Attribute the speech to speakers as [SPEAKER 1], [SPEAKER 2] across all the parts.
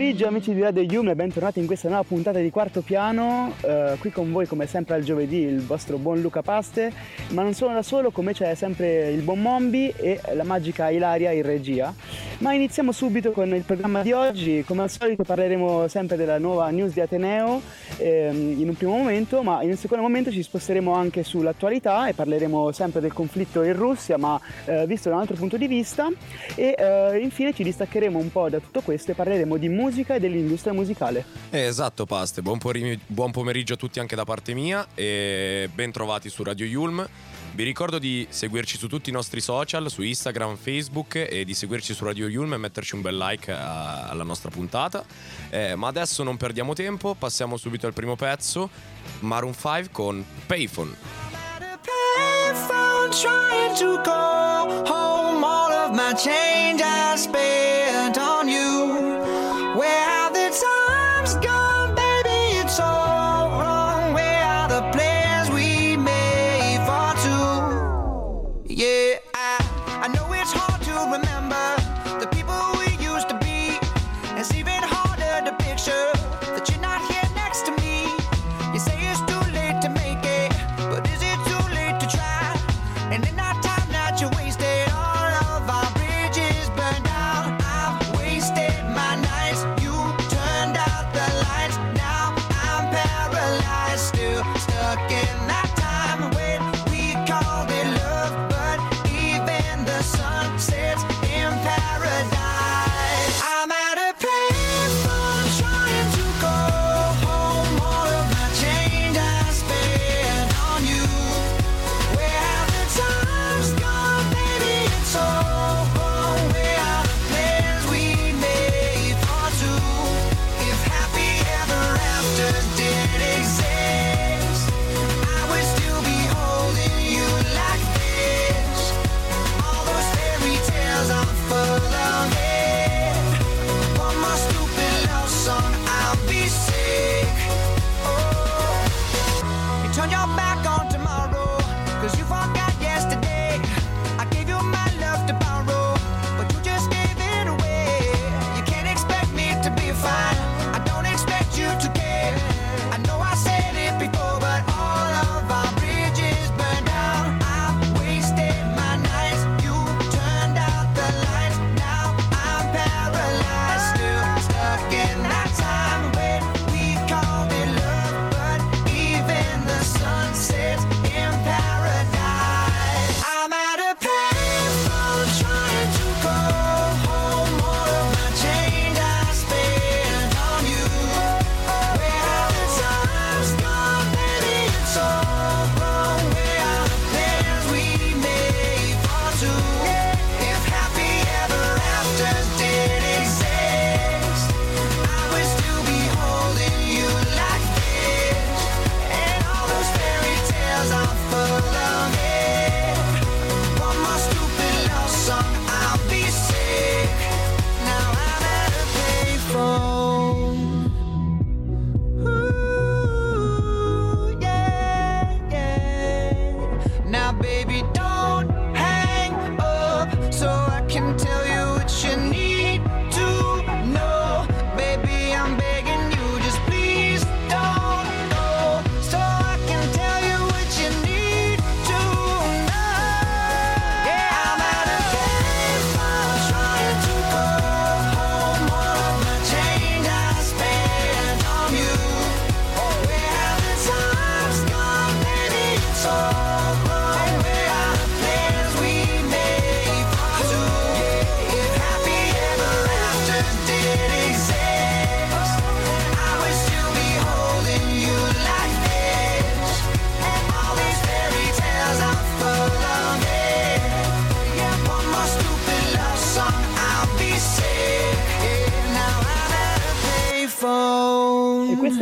[SPEAKER 1] pomeriggio amici di Radio Yume, bentornati in questa nuova puntata di Quarto Piano, eh, qui con voi come sempre al giovedì il vostro buon Luca Paste, ma non sono da solo, come c'è sempre il buon Mombi e la magica Ilaria in regia. Ma iniziamo subito con il programma di oggi, come al solito parleremo sempre della nuova news di Ateneo ehm, in un primo momento, ma in un secondo momento ci sposteremo anche sull'attualità e parleremo sempre del conflitto in Russia, ma eh, visto da un altro punto di vista, e eh, infine ci distaccheremo un po' da tutto questo e parleremo di musica musica e dell'industria musicale.
[SPEAKER 2] Eh, esatto, Paste. Buon, por- buon pomeriggio a tutti anche da parte mia e bentrovati su Radio Yulm. Vi ricordo di seguirci su tutti i nostri social, su Instagram, Facebook e di seguirci su Radio Yulm e metterci un bel like a- alla nostra puntata. Eh, ma adesso non perdiamo tempo, passiamo subito al primo pezzo, Maroon 5 con Payphone. Payphone trying to go home all of my change I spent on you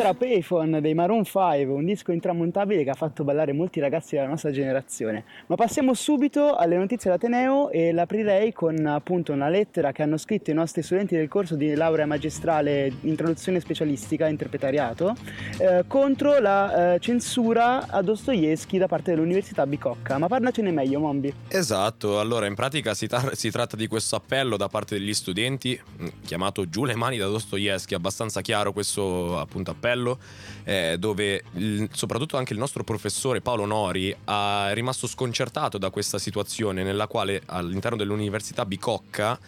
[SPEAKER 1] era Payphone dei Maroon 5, un disco intramontabile che ha fatto ballare molti ragazzi della nostra generazione. Ma passiamo subito alle notizie d'Ateneo e l'aprirei con appunto una lettera che hanno scritto i nostri studenti del corso di laurea magistrale in traduzione specialistica interpretariato eh, contro la eh, censura a Dostoevsky da parte dell'Università Bicocca. Ma parlacene meglio, Mombi.
[SPEAKER 3] Esatto, allora in pratica si, tar- si tratta di questo appello da parte degli studenti mm, chiamato Giù le mani da Dostoevsky, abbastanza chiaro questo appunto appello, eh, dove il, soprattutto anche il nostro professore Paolo Nori è rimasto sconcertato da questa situazione nella quale all'interno dell'Università Bicocca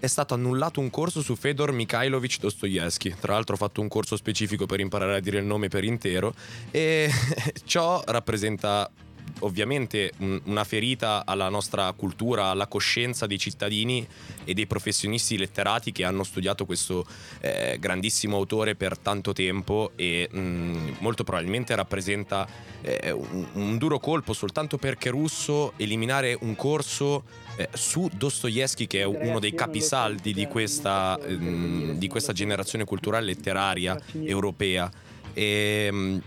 [SPEAKER 3] è stato annullato un corso su Fedor Mikhailovich Dostoevsky. Tra l'altro ho fatto un corso specifico per imparare a dire il nome per intero e ciò rappresenta ovviamente una ferita alla nostra cultura, alla coscienza dei cittadini e dei professionisti letterati che hanno studiato questo eh, grandissimo autore per tanto tempo e mh, molto probabilmente rappresenta eh, un, un, duro colpo soltanto perché russo eliminare un corso eh, su Dostoevsky che è uno dei capisaldi di questa, mh, di questa generazione culturale letteraria europea. E, mh,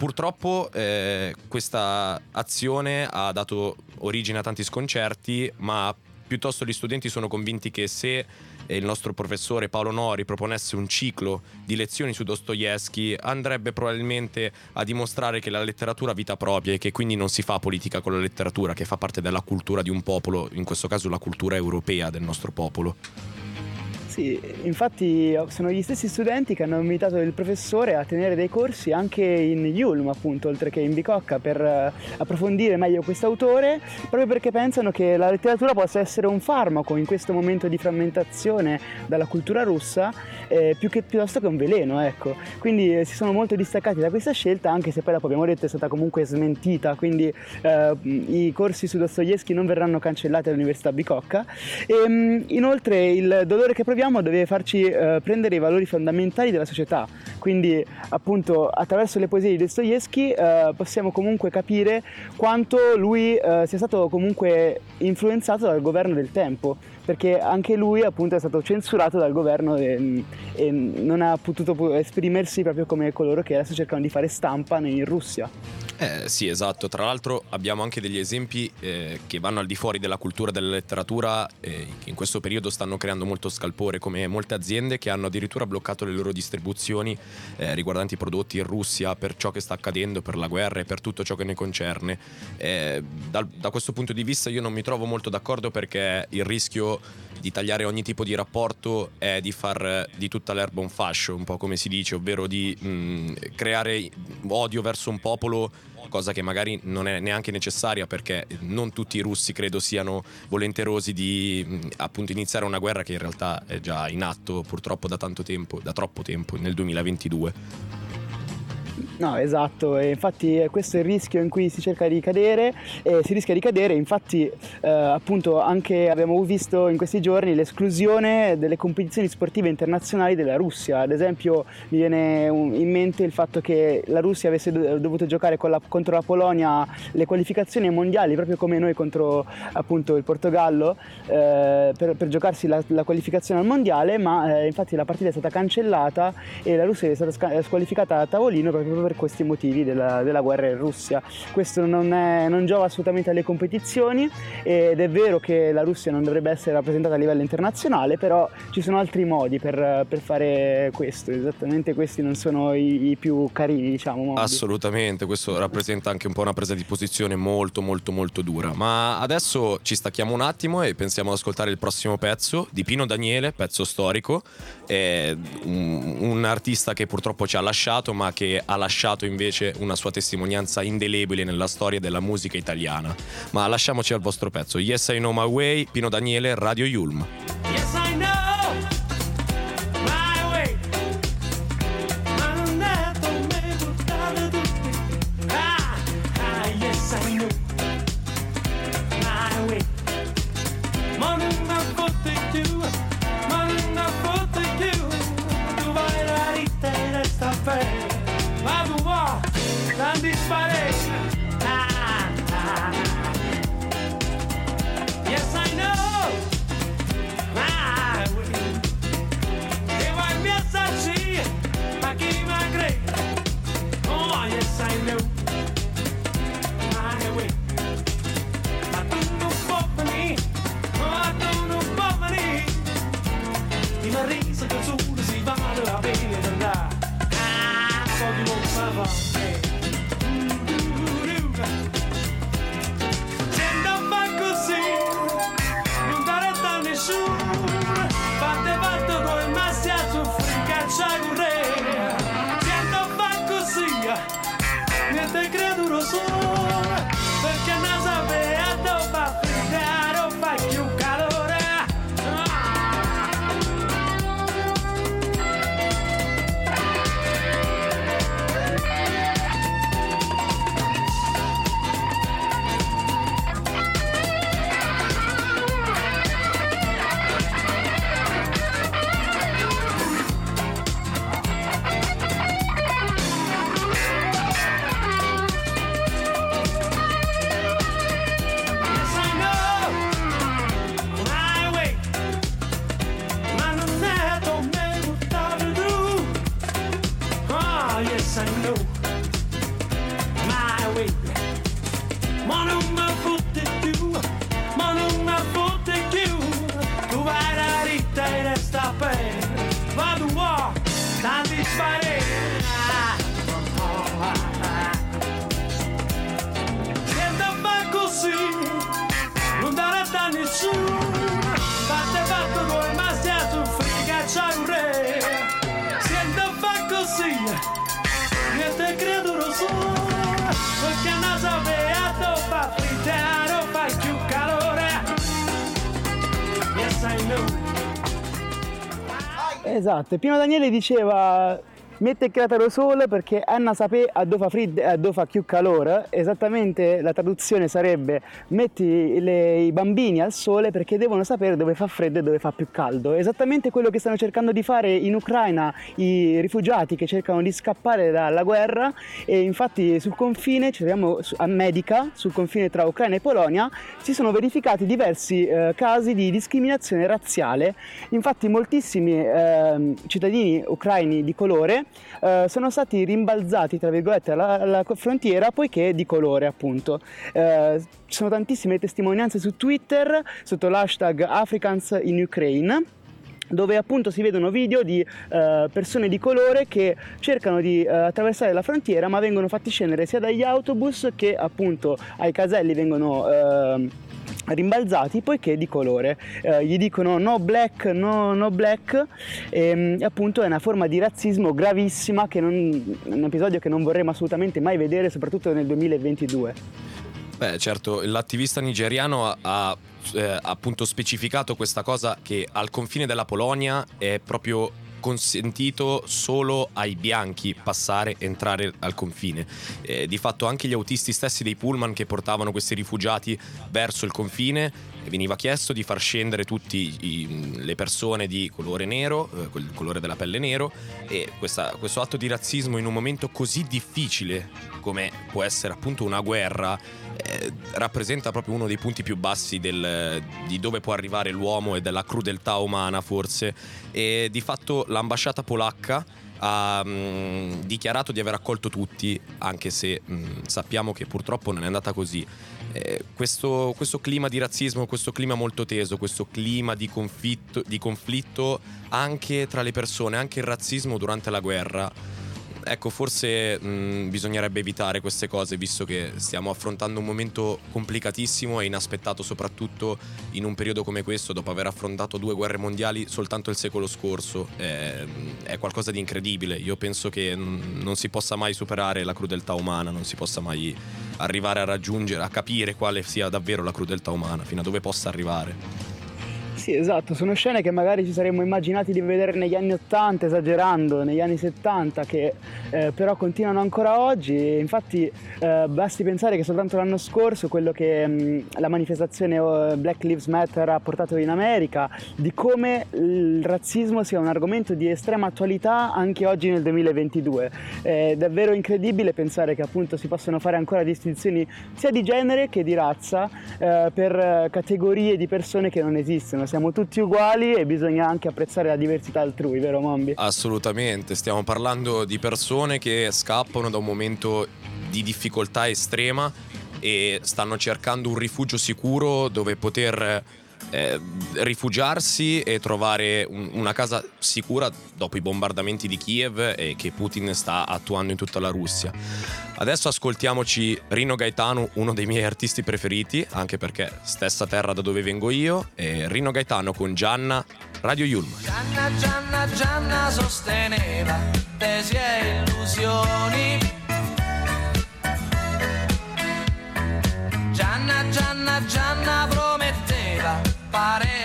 [SPEAKER 3] Purtroppo eh, questa azione ha dato origine a tanti sconcerti, ma piuttosto gli studenti sono convinti che se il nostro professore Paolo Nori proponesse un ciclo di lezioni su Dostoevsky andrebbe probabilmente a dimostrare che la letteratura ha vita propria e che quindi non si fa politica con la letteratura, che fa parte della cultura di un popolo, in questo caso la cultura europea del nostro popolo.
[SPEAKER 1] Sì, infatti sono gli stessi studenti che hanno invitato il professore a tenere dei corsi anche in Yulm, appunto, oltre che in Bicocca, per eh, approfondire meglio questo autore, proprio perché pensano che la letteratura possa essere un farmaco in questo momento di frammentazione dalla cultura russa, eh, più che, piuttosto che un veleno, ecco. Quindi eh, si sono molto distaccati da questa scelta, anche se poi dopo abbiamo detto è stata comunque smentita, quindi eh, i corsi su Dostoevsky non verranno cancellati all'Università Bicocca. E, ehm, inoltre il dolore che proviamo viviamo deve farci eh, prendere i valori fondamentali della società. Quindi, appunto, attraverso le poesie di Dostoevsky eh, possiamo comunque capire quanto lui eh, sia stato comunque influenzato dal governo del tempo, perché anche lui appunto è stato censurato dal governo e, e non ha potuto esprimersi proprio come coloro che adesso cercano di fare stampa in Russia.
[SPEAKER 3] Eh, sì, esatto. Tra l'altro abbiamo anche degli esempi eh, che vanno al di fuori della cultura della letteratura, eh, che in questo periodo stanno creando molto scalpore, come molte aziende che hanno addirittura bloccato le loro distribuzioni eh, riguardanti i prodotti in Russia per ciò che sta accadendo, per la guerra e per tutto ciò che ne concerne. Eh, da, da questo punto di vista io non mi trovo molto d'accordo perché il rischio di tagliare ogni tipo di rapporto è di far di tutta l'erba un fascio, un po' come si dice, ovvero di mh, mm, creare odio verso un popolo cosa che magari non è neanche necessaria perché non tutti i russi credo siano volenterosi di appunto iniziare una guerra che in realtà è già in atto purtroppo da tanto tempo, da troppo tempo, nel 2022.
[SPEAKER 1] No, esatto, e infatti questo è il rischio in cui si cerca di cadere e si rischia di cadere, infatti eh, appunto anche abbiamo visto in questi giorni l'esclusione delle competizioni sportive internazionali della Russia, ad esempio mi viene in mente il fatto che la Russia avesse dovuto giocare la, contro la Polonia le qualificazioni mondiali proprio come noi contro appunto il Portogallo eh, per, per, giocarsi la, la, qualificazione al mondiale, ma eh, infatti la partita è stata cancellata e la Russia è stata squalificata a tavolino proprio per per questi motivi della, della guerra in Russia. Questo non, è, non, giova assolutamente alle competizioni ed è vero che la Russia non dovrebbe essere rappresentata a livello internazionale, però ci sono altri modi per, per fare questo, esattamente questi non sono i, i più carini, diciamo. Modi.
[SPEAKER 3] Assolutamente, questo rappresenta anche un po' una presa di posizione molto molto molto dura. Ma adesso ci stacchiamo un attimo e pensiamo ad ascoltare il prossimo pezzo di Pino Daniele, pezzo storico, è un, un artista che purtroppo ci ha lasciato ma che ha lasciato invece una sua testimonianza indelebile nella storia della musica italiana. Ma lasciamoci al vostro pezzo. Yes I Know My Way, Pino Daniele, Radio Yulm. Yes
[SPEAKER 1] Esatto, Pino Daniele diceva mette il cratero sole perché Anna sapè a dove fa freddo e a dove fa più calore. Esattamente la traduzione sarebbe metti le- i bambini al sole perché devono sapere dove fa freddo e dove fa più caldo. Esattamente quello che stanno cercando di fare in Ucraina i rifugiati che cercano di scappare dalla guerra e infatti sul confine, ci troviamo a Medica, sul confine tra Ucraina e Polonia, si sono verificati diversi eh, casi di discriminazione razziale. Infatti moltissimi ehm, cittadini ucraini di colore eh, sono stati rimbalzati tra virgolette alla, alla frontiera poiché di colore appunto. Eh, ci sono tantissime testimonianze su Twitter sotto l'hashtag Africans in Ukraine dove appunto si vedono video di eh, persone di colore che cercano di eh, attraversare la frontiera ma vengono fatti scendere sia dagli autobus che appunto ai caselli vengono eh, rimbalzati poiché di colore. Eh, gli dicono no black no, no black. E, e appunto è una forma di razzismo gravissima che non, un episodio che non vorremmo assolutamente mai vedere soprattutto nel 2022
[SPEAKER 3] Beh, certo, l'attivista nigeriano ha, ha, eh, appunto specificato questa cosa che al confine della Polonia è proprio consentito solo ai bianchi passare entrare al confine. Eh, di fatto anche gli autisti stessi dei pullman che portavano questi rifugiati verso il confine veniva chiesto di far scendere tutte le persone di colore nero, eh, colore della pelle nero e questa- questo atto di razzismo in un momento così difficile come può essere appunto una guerra eh, rappresenta proprio uno dei punti più bassi del- di dove può arrivare l'uomo e della crudeltà umana forse e di fatto l'ambasciata polacca ha mm, dichiarato di aver accolto tutti anche se mm, sappiamo che purtroppo non è andata così eh, questo, questo clima di razzismo, questo clima molto teso, questo clima di conflitto, di conflitto anche tra le persone, anche il razzismo durante la guerra. Ecco, forse mh, bisognerebbe evitare queste cose visto che stiamo affrontando un momento complicatissimo e inaspettato soprattutto in un periodo come questo, dopo aver affrontato due guerre mondiali soltanto il secolo scorso. Eh, è qualcosa di incredibile. Io penso che mm, non si possa mai superare la crudeltà umana, non si possa mai arrivare a raggiungere, a capire quale sia davvero la crudeltà umana, fino a dove possa arrivare.
[SPEAKER 1] Sì, esatto, sono scene che magari ci saremmo immaginati di vedere negli anni 80, esagerando, negli anni 70, che eh, però continuano ancora oggi. Infatti eh, basti pensare che soltanto l'anno scorso quello che mh, la manifestazione eh, Black Lives Matter ha portato in America, di come il razzismo sia un argomento di estrema attualità anche oggi nel 2022. È davvero incredibile pensare che appunto si possono fare ancora distinzioni sia di genere che di razza eh, per eh, categorie di persone che non esistono. Siamo tutti uguali e bisogna anche apprezzare la diversità altrui, vero Mombi?
[SPEAKER 3] Assolutamente, stiamo parlando di persone che scappano da un momento di difficoltà estrema e stanno cercando un rifugio sicuro dove poter eh, rifugiarsi e trovare un- una casa sicura dopo i bombardamenti di Kiev e che Putin sta attuando in tutta la Russia. Adesso ascoltiamoci Rino Gaetano, uno dei miei artisti preferiti, anche perché stessa terra da dove vengo io, e Rino Gaetano con Gianna, Radio Yulm.
[SPEAKER 2] Gianna, Gianna, Gianna sosteneva tesi e illusioni. Gianna, Gianna, Gianna prometteva paré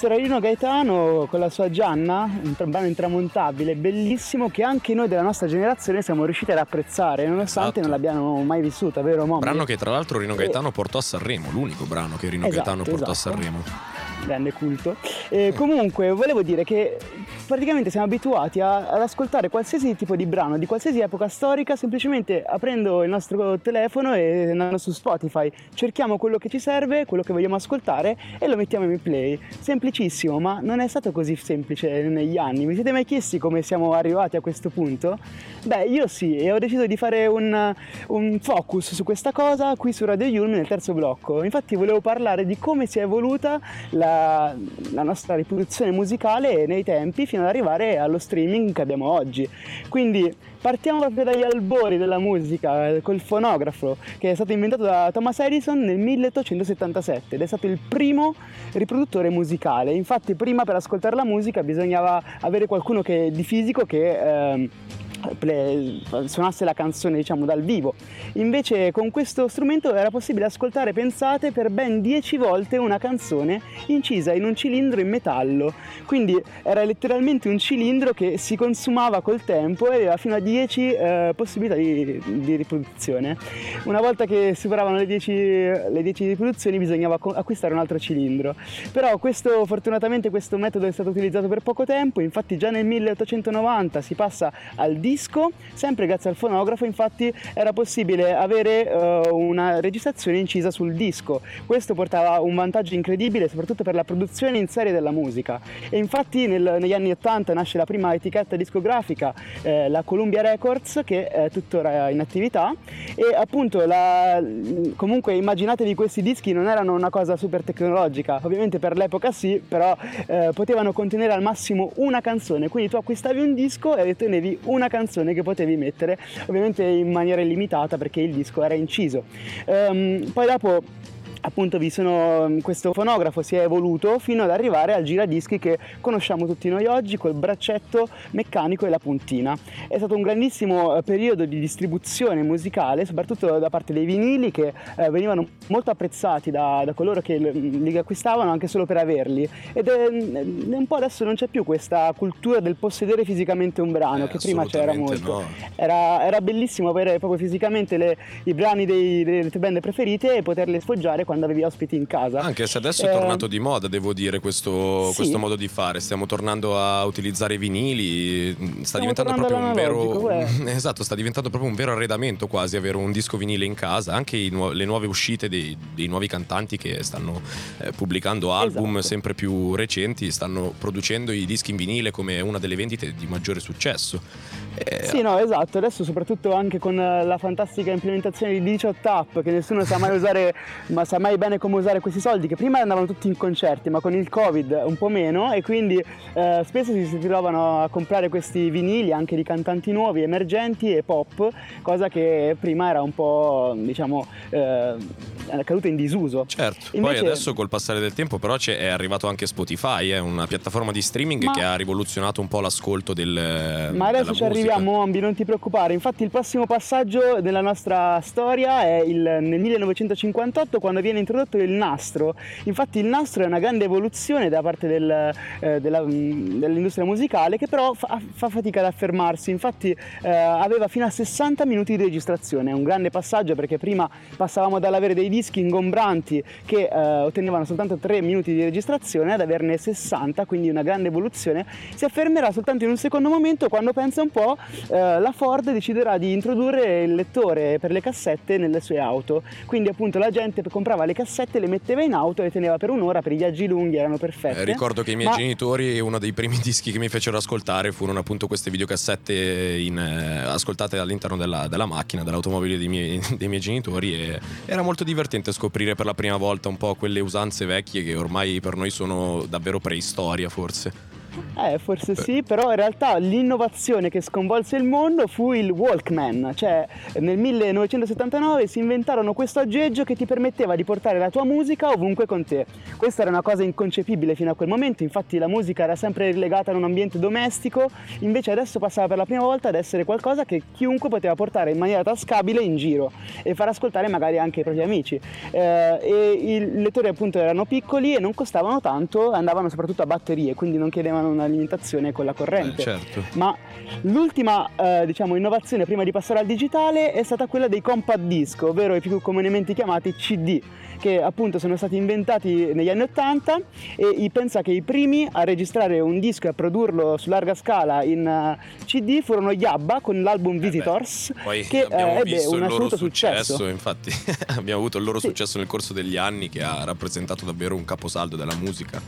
[SPEAKER 2] E
[SPEAKER 1] Rino Gaetano con la sua Gianna, un brano intramontabile, bellissimo, che anche noi della nostra generazione siamo riusciti ad apprezzare, nonostante
[SPEAKER 3] Esatto.
[SPEAKER 1] non l'abbiamo mai vissuta, vero Mommy?
[SPEAKER 3] Brano che tra l'altro Rino Gaetano portò a Sanremo, l'unico brano che Rino
[SPEAKER 1] Esatto,
[SPEAKER 3] Gaetano portò
[SPEAKER 1] esatto.
[SPEAKER 3] a Sanremo.
[SPEAKER 1] grande culto. E comunque volevo dire che praticamente siamo abituati a- ad ascoltare qualsiasi tipo di brano di qualsiasi epoca storica semplicemente aprendo il nostro telefono e andando su Spotify. Cerchiamo quello che ci serve, quello che vogliamo ascoltare e lo mettiamo in play. Semplicissimo, ma non è stato così semplice negli anni. Vi siete mai chiesti come siamo arrivati a questo punto? Beh, io sì, e ho deciso di fare un, un focus su questa cosa qui su Radio Yulm nel terzo blocco. Infatti volevo parlare di come si è evoluta la, la nostra riproduzione musicale nei tempi fino ad arrivare allo streaming che abbiamo oggi. Quindi partiamo proprio dagli albori della musica, eh, col fonografo, che è stato inventato da Thomas Edison nel 1877 ed è stato il primo riproduttore musicale. Infatti prima per ascoltare la musica bisognava avere qualcuno che, di fisico che... ehm, suonasse la canzone diciamo dal vivo. Invece con questo strumento era possibile ascoltare pensate per ben 10 volte una canzone incisa in un cilindro in metallo. Quindi era letteralmente un cilindro che si consumava col tempo e aveva fino a 10 eh, possibilità di, di riproduzione. Una volta che superavano le 10, le 10 riproduzioni bisognava acquistare un altro cilindro. Però questo fortunatamente questo metodo è stato utilizzato per poco tempo. Infatti già nel 1890 si passa al disco sempre grazie al fonografo infatti era possibile avere eh, una registrazione incisa sul disco. Questo portava un vantaggio incredibile soprattutto per la produzione in serie della musica. E infatti nel- negli anni 80 nasce la prima etichetta discografica eh, la Columbia Records che è tuttora in attività. E appunto la- comunque immaginatevi questi dischi non erano una cosa super tecnologica. Ovviamente per l'epoca sì però eh, potevano contenere al massimo una canzone. Quindi tu acquistavi un disco e ottenevi una canzone che potevi mettere ovviamente in maniera illimitata perché il disco era inciso. Ehm, poi dopo appunto vi sono questo fonografo si è evoluto fino ad arrivare al giradischi che conosciamo tutti noi oggi col braccetto meccanico e la puntina. È stato un grandissimo eh, periodo di distribuzione musicale soprattutto da parte dei vinili che eh, venivano molto apprezzati da, da coloro che l- li acquistavano anche solo per averli. Ed è, è un po' adesso non c'è più questa cultura del possedere fisicamente un brano
[SPEAKER 3] Eh,
[SPEAKER 1] che prima c'era molto.
[SPEAKER 3] no.
[SPEAKER 1] era, era bellissimo avere proprio fisicamente le- i brani dei- delle tue band preferite e poterle sfoggiare quando avevi ospiti in casa.
[SPEAKER 3] Anche se adesso è
[SPEAKER 1] Eh,
[SPEAKER 3] tornato di moda, devo dire, questo,
[SPEAKER 1] sì.
[SPEAKER 3] questo modo di fare. Stiamo tornando a utilizzare i vinili. Sta
[SPEAKER 1] Stiamo
[SPEAKER 3] diventando proprio un vero.
[SPEAKER 1] eh.
[SPEAKER 3] Esatto, sta diventando proprio un vero arredamento quasi avere un disco vinile in casa. Anche i nuo- le nuove uscite dei, dei nuovi cantanti che stanno eh, pubblicando album
[SPEAKER 1] Esatto.
[SPEAKER 3] sempre più recenti, stanno producendo i dischi in vinile come una delle vendite di maggiore successo. Eh,
[SPEAKER 1] Sì, no, esatto. Adesso, soprattutto anche con eh, la fantastica implementazione di 18 app, che nessuno sa mai usare, ma sa mai bene come usare questi soldi, che prima andavano tutti in concerti, ma con il Covid un po' meno, e quindi eh, spesso si trovano a comprare questi vinili anche di cantanti nuovi, emergenti e pop, cosa che prima era un po', diciamo, eh, caduta in disuso.
[SPEAKER 3] Certo, poi
[SPEAKER 1] Invece-
[SPEAKER 3] adesso col passare del tempo però è arrivato anche Spotify, è una piattaforma di streaming
[SPEAKER 1] Ma-
[SPEAKER 3] che ha rivoluzionato un po' l'ascolto del...
[SPEAKER 1] Ma adesso ci
[SPEAKER 3] musica.
[SPEAKER 1] arriviamo, Ombi, non ti preoccupare. Infatti, il prossimo passaggio della nostra storia è il, nel 1958, quando viene introdotto il nastro. Infatti, il nastro è una grande evoluzione da parte del, eh, della- mh, dell'industria musicale, che però fa, fa fatica ad affermarsi. Infatti, eh, aveva fino a 60 minuti di registrazione. È un grande passaggio perché prima passavamo dall'avere dei dischi ingombranti che eh, ottenevano soltanto 3 minuti di registrazione ad averne 60, quindi una grande evoluzione, si affermerà soltanto in un secondo momento quando pensa un po' eh, la Ford deciderà di introdurre il lettore per le cassette nelle sue auto. Quindi appunto la gente comprava le cassette, le metteva in auto e le teneva per un'ora, per i viaggi lunghi erano perfette.
[SPEAKER 3] Eh, ricordo che i miei
[SPEAKER 1] Ma-
[SPEAKER 3] genitori, uno dei primi dischi che mi fecero ascoltare furono appunto queste videocassette in, eh, ascoltate all'interno della, della macchina, dell'automobile dei miei, dei miei genitori e era molto divertente scoprire per la prima volta un po' quelle usanze vecchie che ormai per noi sono davvero preistoria forse.
[SPEAKER 1] Eh, forse sì, però in realtà l'innovazione che sconvolse il mondo fu il Walkman, cioè nel 1979 si inventarono questo aggeggio che ti permetteva di portare la tua musica ovunque con te. Questa era una cosa inconcepibile fino a quel momento, infatti la musica era sempre relegata in un ambiente domestico, invece adesso passava per la prima volta ad essere qualcosa che chiunque poteva portare in maniera tascabile in giro e far ascoltare magari anche ai propri amici. Eh, e i lettori appunto erano piccoli e non costavano tanto, andavano soprattutto a batterie, quindi non chiedevano un'alimentazione con la corrente.
[SPEAKER 3] Eh, certo.
[SPEAKER 1] Ma l'ultima eh, diciamo, innovazione prima di passare al digitale è stata quella dei compact disc, ovvero i più comunemente chiamati CD, che appunto sono stati inventati negli anni 80 e pensa che i primi a registrare un disco e a produrlo su larga scala in eh, CD furono gli ABBA con l'album Visitors,
[SPEAKER 3] Poi
[SPEAKER 1] che eh, ebbe un assoluto successo.
[SPEAKER 3] infatti abbiamo avuto il loro
[SPEAKER 1] Sì.
[SPEAKER 3] successo nel corso degli anni che ha rappresentato davvero un caposaldo della musica.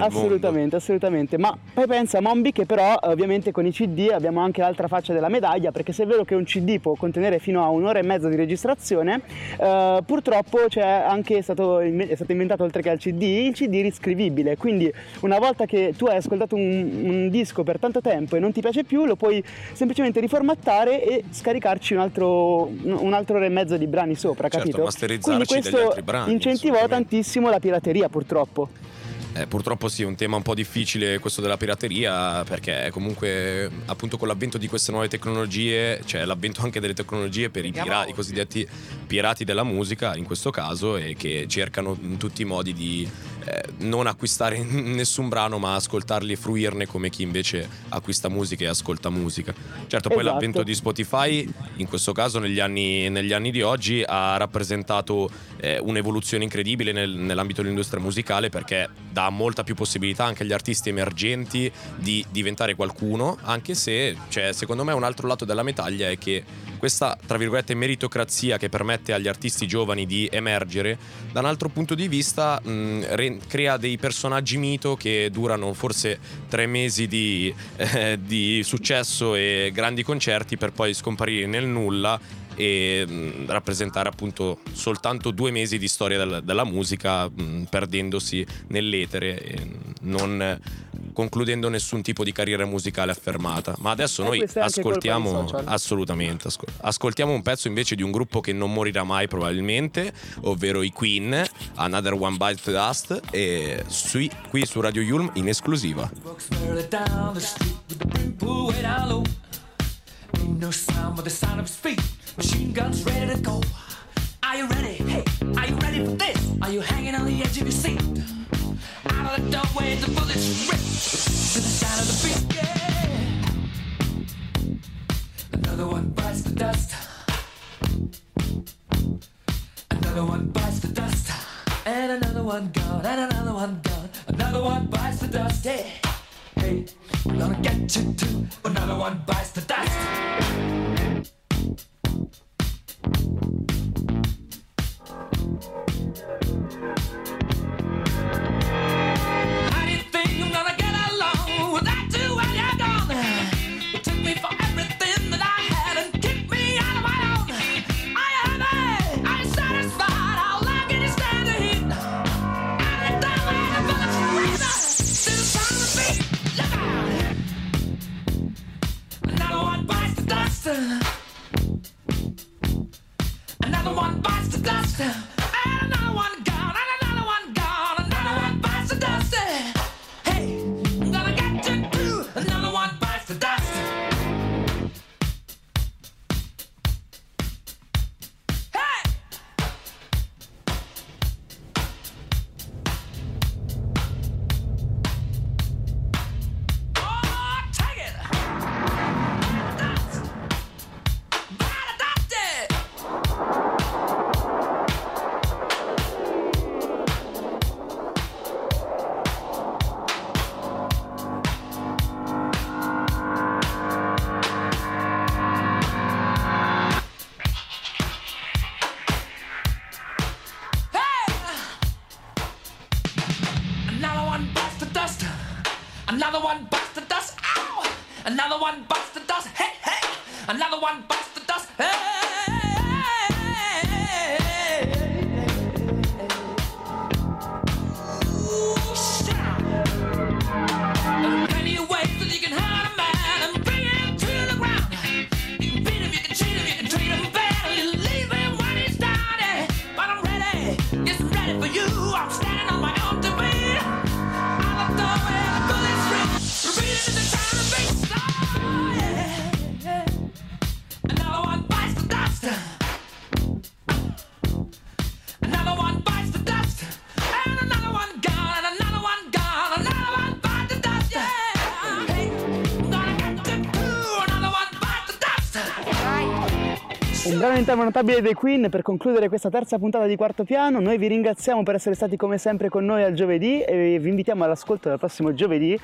[SPEAKER 3] Nel mondo.
[SPEAKER 1] Assolutamente, assolutamente. Ma poi pensa Mombi che però eh, ovviamente con i CD abbiamo anche l'altra faccia della medaglia, perché se è vero che un CD può contenere fino a un'ora e mezza di registrazione, eh, purtroppo c'è anche stato, è stato inventato oltre che al CD il CD riscrivibile. Quindi una volta che tu hai ascoltato un, un disco per tanto tempo e non ti piace più, lo puoi semplicemente riformattare e scaricarci un altro, un altro ora e mezzo di brani sopra,
[SPEAKER 3] Certo,
[SPEAKER 1] capito? Quindi questo
[SPEAKER 3] brani,
[SPEAKER 1] incentivò
[SPEAKER 3] assolutamente.
[SPEAKER 1] tantissimo la pirateria purtroppo.
[SPEAKER 3] Eh, purtroppo sì, è un tema un po' difficile questo della pirateria perché comunque appunto con l'avvento di queste nuove tecnologie, c'è l'avvento anche delle tecnologie per i pirati, i cosiddetti pirati della musica in questo caso e che cercano in tutti i modi di eh, non acquistare nessun brano ma ascoltarli e fruirne come chi invece acquista musica e ascolta musica. Certo, poi
[SPEAKER 1] Esatto.
[SPEAKER 3] l'avvento di Spotify in questo caso negli anni, negli anni di oggi ha rappresentato eh, un'evoluzione incredibile nel- nell'ambito dell'industria musicale perché dà molta più possibilità anche agli artisti emergenti di diventare qualcuno, anche se cioè, secondo me un altro lato della medaglia è che questa, tra virgolette, meritocrazia che permette agli artisti giovani di emergere, da un altro punto di vista mh, re- crea dei personaggi mito che durano forse tre mesi di, eh, di successo e grandi concerti per poi scomparire nel nulla e mh, rappresentare appunto soltanto due mesi di storia del- della musica mh, perdendosi nell'etere e non eh, concludendo nessun tipo di carriera musicale affermata ma adesso
[SPEAKER 1] E
[SPEAKER 3] noi
[SPEAKER 1] colpa dei
[SPEAKER 3] ascoltiamo assolutamente ascol- ascoltiamo un pezzo invece di un gruppo che non morirà mai probabilmente ovvero i Queen Another One Bites the Dust e sui- qui su Radio Yulm in esclusiva.
[SPEAKER 4] Ain't no sound but the sound of his feet. Machine guns ready to go. Are you ready? Hey, are you ready for this? Are you hanging on the edge of your seat? Out of the doorway, the bullets rip to the sound of the beat. Yeah. Another one bites the dust. Another one bites the dust. And another one gone, and another one gone. Another one bites the dust. Hey, hey, gonna get you too. Another one bites the dust. Thank you.
[SPEAKER 1] Gran intabile dei Queen per concludere questa terza puntata di Quarto Piano. Noi vi ringraziamo per essere stati come sempre con noi al giovedì e vi invitiamo all'ascolto del prossimo giovedì,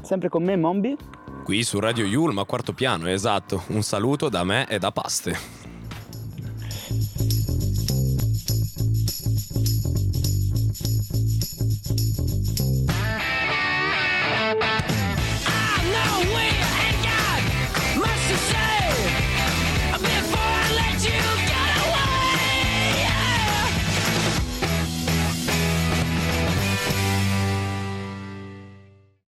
[SPEAKER 1] sempre con me Mombi.
[SPEAKER 3] Qui su Radio Yulm a Quarto Piano, esatto. Un saluto da me e da Paste.